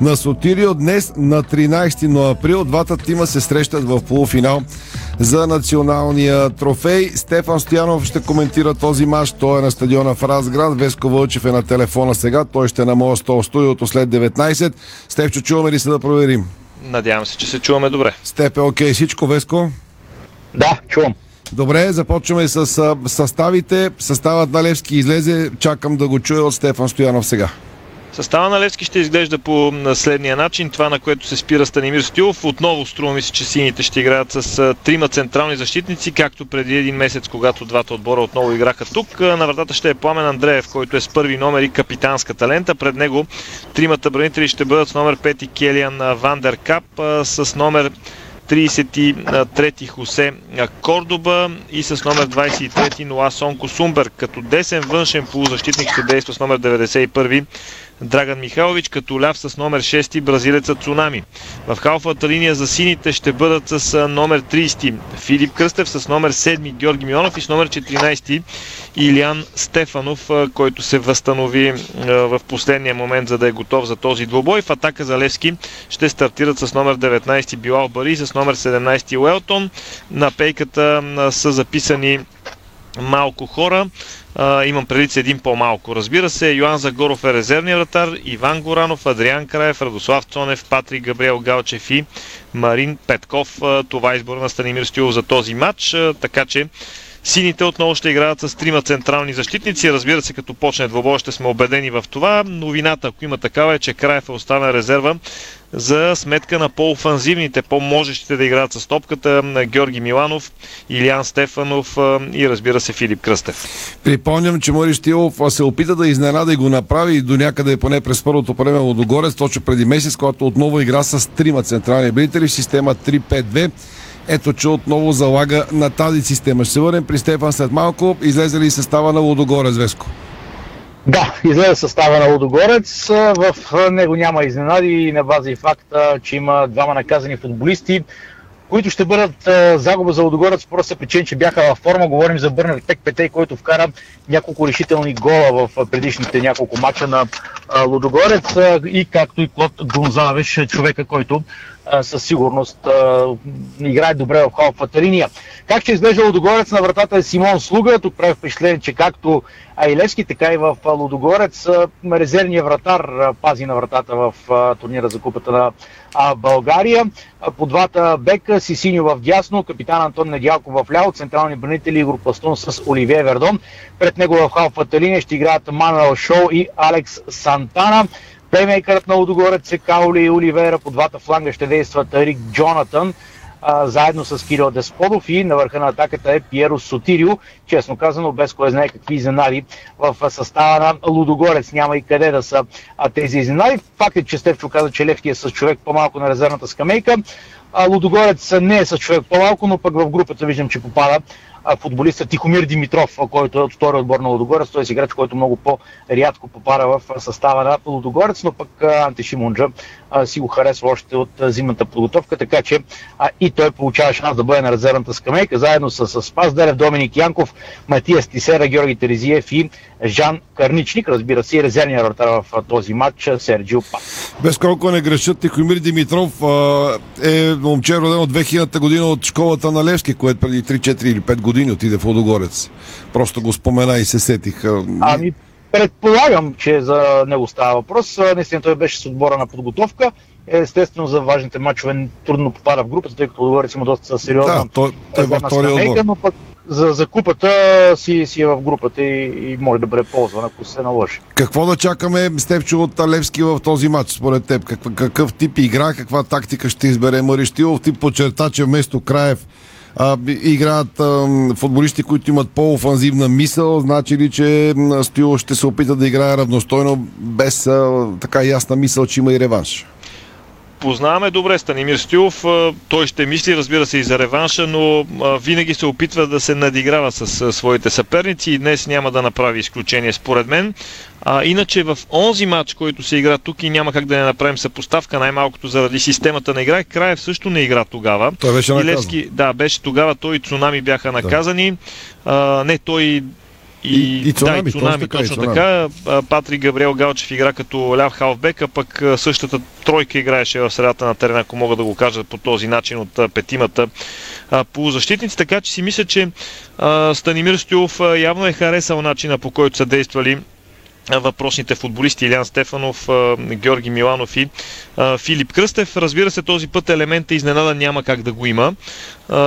на Сотирио. Днес на 13 април двата тима се срещат в полуфинал за националния трофей. Стефан Стоянов ще коментира този матч. Той е на стадиона в Разград. Веско Вълчев е на телефона сега. Той ще е на моя стол студиото след 19. Стефчо, чуваме ли се да проверим? Надявам се, че се чуваме добре. Степ е окей всичко, Веско? Да, чувам. Добре, започваме с съставите. Съставът на Левски излезе. Чакам да го чуя от Стефан Стоянов сега. Състава на Левски ще изглежда по следния начин. Това, на което се спира Станимир Стилов. Отново струва ми се, че сините ще играят с трима централни защитници, както преди един месец, когато двата отбора отново играха тук. На вратата ще е Пламен Андреев, който е с първи номер и капитанската лента. Пред него тримата бранители ще бъдат с номер 5 Келиан а, Вандер Кап, а, с номер 33 Хосе Кордоба и с номер 23 Ноа Сонко Сумбер. Като десен външен полузащитник ще действа с номер 91 Драган Михайлович, като ляв с номер 6 бразилеца Цунами. В халфата линия за сините ще бъдат с номер 30 Филип Кръстев, с номер 7 Георги Мионов и с номер 14 Илиан Стефанов, който се възстанови в последния момент, за да е готов за този двубой. В атака за Левски ще стартират с номер 19 Билал Бари с номер 17 Уелтон. На пейката са записани малко хора. А, имам предвид с един по-малко. Разбира се, Йоан Загоров е резервния вратар, Иван Горанов, Адриан Краев, Радослав Цонев, Патрик Габриел Галчев и Марин Петков. Това е избор на Станимир Стилов за този матч, така че Сините отново ще играят с трима централни защитници. Разбира се, като почне двобой, ще сме убедени в това. Новината, ако има такава, е, че Краев е оставен резерва за сметка на по-офанзивните, по-можещите да играят с топката Георги Миланов, Илиан Стефанов и разбира се Филип Кръстев. Припомням, че Мари Штилов се опита да изненада и го направи до някъде поне през първото време Лодогорец, точно преди месец, когато отново игра с трима централни брители в система 3-5-2. Ето, че отново залага на тази система. Ще се върнем при Стефан след малко. Излезе ли състава на Лодогорец, Веско? Да, излезе състава на Лудогорец. В него няма изненади на база и факта, че има двама наказани футболисти, които ще бъдат загуба за Лудогорец, просто причина, че бяха във форма. Говорим за Бърнар Тек Петей, който вкара няколко решителни гола в предишните няколко мача на Лудогорец и както и Клод Гонзалевеш, човека, който със сигурност а, играе добре в халфата линия. Как ще изглежда Лудогорец на вратата е Симон Слуга. Тук прави впечатление, че както Айлевски, така и в Лудогорец резервният вратар пази на вратата в турнира за купата на България. По двата бека Сисиньо в дясно, капитан Антон Недялков в ляво, централни бранители Игор Пластун с Оливие Вердон. Пред него в халфата линия ще играят Мануел Шоу и Алекс Сантана. Плеймейкърът на Лудогорец е Каули и Оливера. По двата фланга ще действат Рик Джонатан а, заедно с Кирил Десподов и на върха на атаката е Пиеро Сотирио, честно казано, без кой знае какви изненади в състава на Лудогорец. Няма и къде да са а, тези изненади. Факт е, че Стевчо каза, че Левски е с човек по-малко на резервната скамейка. А, Лудогорец не е с човек по-малко, но пък в групата виждам, че попада футболиста Тихомир Димитров, който е от втория отбор на Лудогорец. Той е играч, който много по-рядко попада в състава на Лудогорец, но пък Анте Шимунджа си го харесва още от зимната подготовка, така че а, и той получава шанс да бъде на резервната скамейка, заедно с, с Спас Дерев, Доминик Янков, Матия Стисера, Георги Терезиев и Жан Карничник, разбира се, и резервния вратар в този матч Серджио Пак. Без колко не грешат, Тихомир Димитров а, е момче роден от 2000-та година от школата на Левски, което преди 3-4 или 5 години отиде в Лодогорец. Просто го спомена и се сетих. Ами, предполагам, че за него става въпрос. Наистина той беше с отбора на подготовка. Естествено, за важните матчове трудно попада в групата, тъй като Лудогорец има доста сериозна Да, той- той е във скамейка, отбор. но пък за, за купата си, си е в групата и, и може да бъде ползван, ако се наложи. Какво да чакаме, Степчо, от Левски в този матч, според теб? Какъв, какъв тип игра, каква тактика ще избере Мариштилов? Ти подчерта, че вместо Краев а, играят а, футболисти, които имат по-офанзивна мисъл. Значи ли, че м, Стоилов ще се опита да играе равностойно, без а, така ясна мисъл, че има и реванш? Познаваме добре Станимир а, Той ще мисли, разбира се, и за реванша, но винаги се опитва да се надиграва с своите съперници и днес няма да направи изключение, според мен. А, иначе в онзи матч, който се игра тук и няма как да не направим съпоставка, най-малкото заради системата на игра, Краев също не игра тогава. Той беше И наказан. Левски, да, беше тогава, той и Цунами бяха наказани. А, не, той и, И- и Цунами, да, и Цунами, точно така, точно така. Патрик Габриел Галчев игра като ляв халфбек, а пък същата тройка играеше в средата на терена, ако мога да го кажа по този начин от петимата полузащитници. Така че си мисля, че Станимир Стоилов а, явно е харесал начина по който са действали въпросните футболисти Илян Стефанов, Георги Миланов и Филип Кръстев. Разбира се, този път елемента изненада няма как да го има,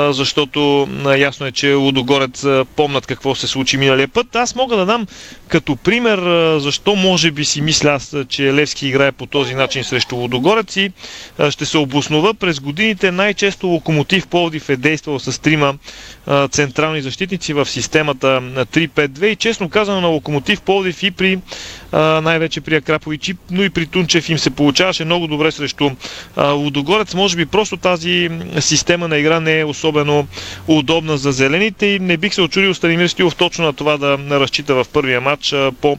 защото ясно е, че Лудогорец помнат какво се случи миналия път. Аз мога да дам като пример защо може би си мисля аз, че Левски играе по този начин срещу Лудогорец и ще се обоснова. През годините най-често Локомотив Пловдив е действал с трима централни защитници в системата на 3-5-2 и честно казано на Локомотив Пловдив и при най-вече при Акрапович, но и при Тунчев им се получаваше много добре срещу а, Лудогорец. Може би просто тази система на игра не е особено удобна за зелените и не бих се очудил Станимир Стилов точно на това да разчита в първия матч по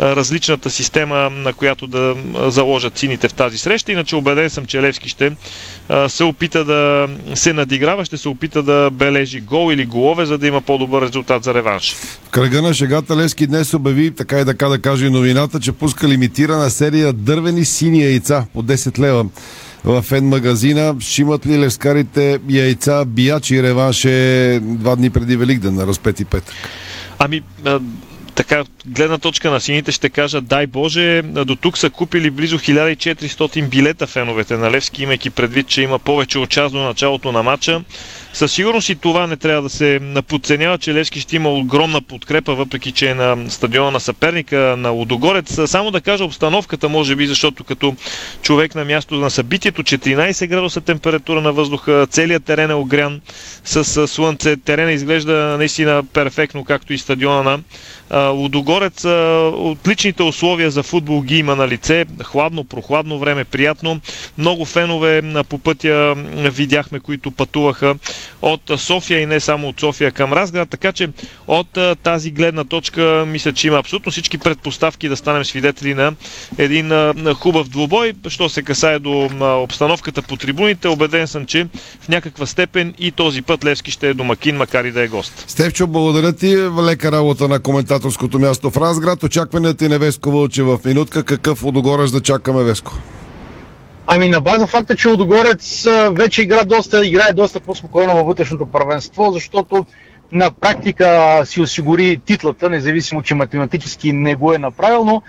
различната система, на която да заложат сините в тази среща. Иначе убеден съм, че Левски ще се опита да се надиграва, ще се опита да бележи гол или голове, за да има по-добър резултат за реванш. В кръга на шегата Левски днес обяви, така и така да каже новината, че пуска лимитирана серия дървени сини яйца по 10 лева в ен магазина. Ще имат ли левскарите яйца, биячи реванш е два дни преди Великден на разпети петък? Ами, така, гледна точка на сините ще кажа, дай Боже, до тук са купили близо 1400 билета феновете на Левски, имайки предвид, че има повече от час до началото на матча. Със сигурност и това не трябва да се подценява, че Левски ще има огромна подкрепа, въпреки че е на стадиона на съперника на Лудогорец. Само да кажа обстановката, може би, защото като човек на място на събитието, 14 градуса температура на въздуха, целият терен е огрян с слънце. Терена изглежда наистина перфектно, както и стадиона на Лудогорец. Отличните условия за футбол ги има на лице. Хладно, прохладно време, приятно. Много фенове по пътя видяхме, които пътуваха от София и не само от София към Разград, така че от тази гледна точка мисля, че има абсолютно всички предпоставки да станем свидетели на един хубав двубой. Що се касае до обстановката по трибуните, убеден съм, че в някаква степен и този път Левски ще е домакин, макар и да е гост. Стевчо, благодаря ти. Лека работа на коментаторското място в Разград. Очакванията и на Веско Вълче в минутка. Какъв водогорец да чакаме, Веско? Ами на база факта, че Лодогорец а, вече игра доста, играе доста по-спокойно във вътрешното първенство, защото на практика си осигури титлата, независимо, че математически не го е направил, но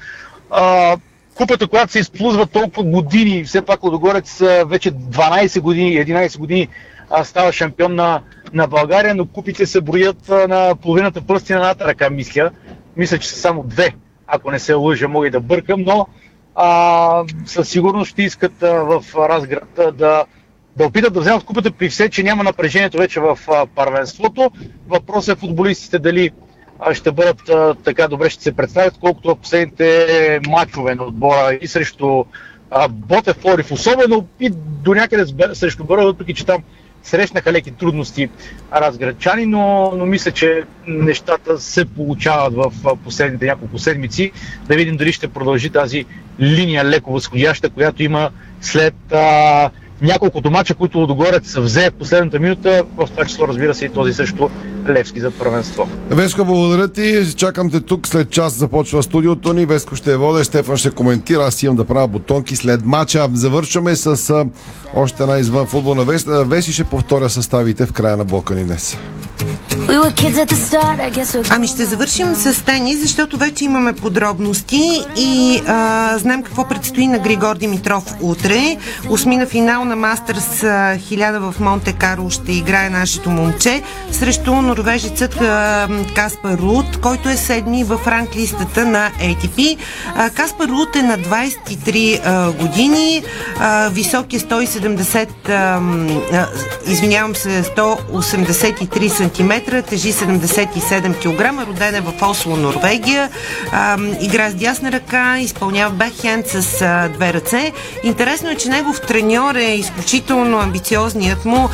а, купата, която се изплузва толкова години, все пак Лодогорец вече 12 години, 11 години а, става шампион на, на България, но купите се броят на половината пръсти на едната ръка, мисля. Мисля, че са само две, ако не се лъжа, мога и да бъркам, но а, със сигурност ще искат а, в Разград а, да, да опитат да вземат купата при все, че няма напрежението вече в а, първенството. Въпросът е футболистите дали а, ще бъдат а, така добре, ще се представят, колкото в последните матчове на отбора и срещу а, Ботев Флорив, особено и до някъде срещу Бъра, въпреки че там срещнаха леки трудности разградчани, но, но мисля, че нещата се получават в последните няколко седмици. Да видим дали ще продължи тази линия леко възходяща, която има след а, няколкото мача, които Лодогорец взе в последната минута, в това число разбира се и този също Левски за първенство. Веско, благодаря ти. Чакам те тук. След час започва студиото ни. Веско ще воде, Стефан ще коментира. Аз имам да правя бутонки след мача. Завършваме с а, още една извън футболна вест. Веси ще повторя съставите в края на блока ни днес. Ами ще завършим с тенис, защото вече имаме подробности и а, знаем какво предстои на Григор Димитров утре. Осмина финал на Мастърс 1000 в Монте Карло ще играе нашето момче срещу норвежецът Каспар Рут, който е седми в ранглистата на ATP. Каспар Рут е на 23 а, години, висок е 170, а, а, извинявам се, 183 см, тежи 77 кг, роден е в Осло, Норвегия, игра с дясна ръка, изпълнява бекхенд с две ръце. Интересно е, че негов треньор е изключително амбициозният му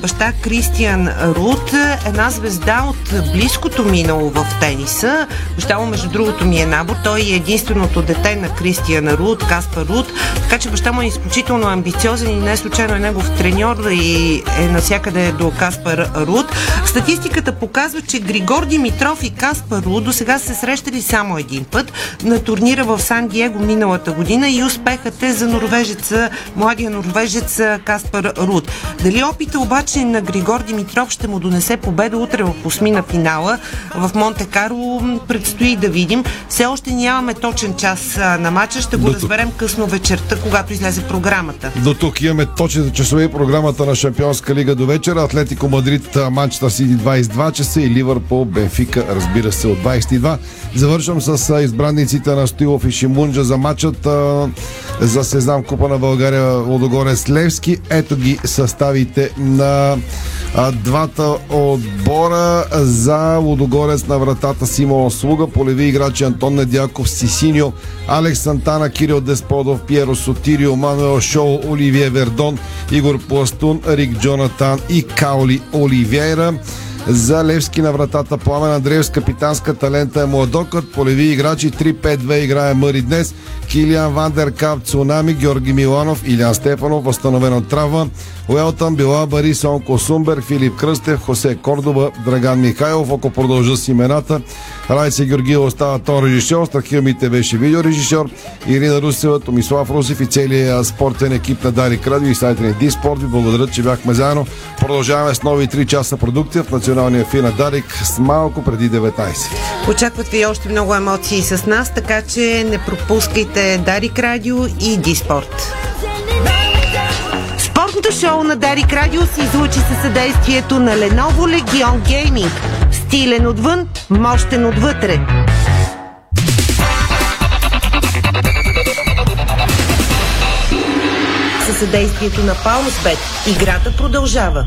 баща Кристиан Рут, една звезда от близкото минало в тениса. Баща между другото, ми е набор. Той е единственото дете на Кристиан Рут, Каспар Рут, така че баща му е изключително амбициозен и не случайно е негов треньор и е навсякъде до Каспар Рут. Статистиката показва, че Григор Димитров и Каспар Рут до сега се срещали само един път на турнира в Сан Диего миналата година и успехът е за норвежеца, младия норвежец Каспар Рут. Дали опита обаче на Григор Димитров ще му донесе победа утре в осмина финала в Монте Карло, предстои да видим. Все още нямаме точен час на матча, ще го До тук. разберем късно вечерта, когато излезе програмата. До тук имаме точните часове и програмата на Шампионска лига до вечера. Атлетико Мадрид, Манчестър Сити 22 часа и Ливърпул, Бенфика, разбира се, от 22. Завършвам с избранниците на Стоилов и Шимунджа за матчът за Сезам Купа на България Лодогорец Левски. Ето ги съставите на двата отбора за Лодогорец на вратата Симон Слуга, полеви играчи Антон Недяков, Сисиньо, Алекс Сантана, Кирил Десподов, Пьеро Сотирио, Мануел Шоу, Оливие Вердон, Игор Пластун, Рик Джонатан и Каули Оливейра. За Левски на вратата Пламен Андреев с капитанска талента е Младокът. Полеви играчи 3-5-2 играе Мъри днес. Килиан Вандер Кап, Цунами, Георги Миланов, Илян Стефанов, възстановен от травма. Уелтън, Била Бари, Сонко Сумберг, Филип Кръстев, Хосе Кордоба, Драган Михайлов, ако продължа с имената. Райце Георгиев остава тон режисьор, Страхил Мите беше видеорежисьор, Ирина Русева, Томислав Русев и целият спортен екип на Дарик Радио и сайта ни Диспорт. Ви благодаря, че бяхме заедно. Продължаваме с нови 3 часа продукция в националния фин на Дарик с малко преди 19. Очакват ви още много емоции с нас, така че не пропускайте Дарик Радио и Диспорт. Спортното шоу на Дарик Радио се излучи със съдействието на Lenovo Legion Gaming. Стилен отвън, мощен отвътре. Със съдействието на Палмсбет. Играта продължава.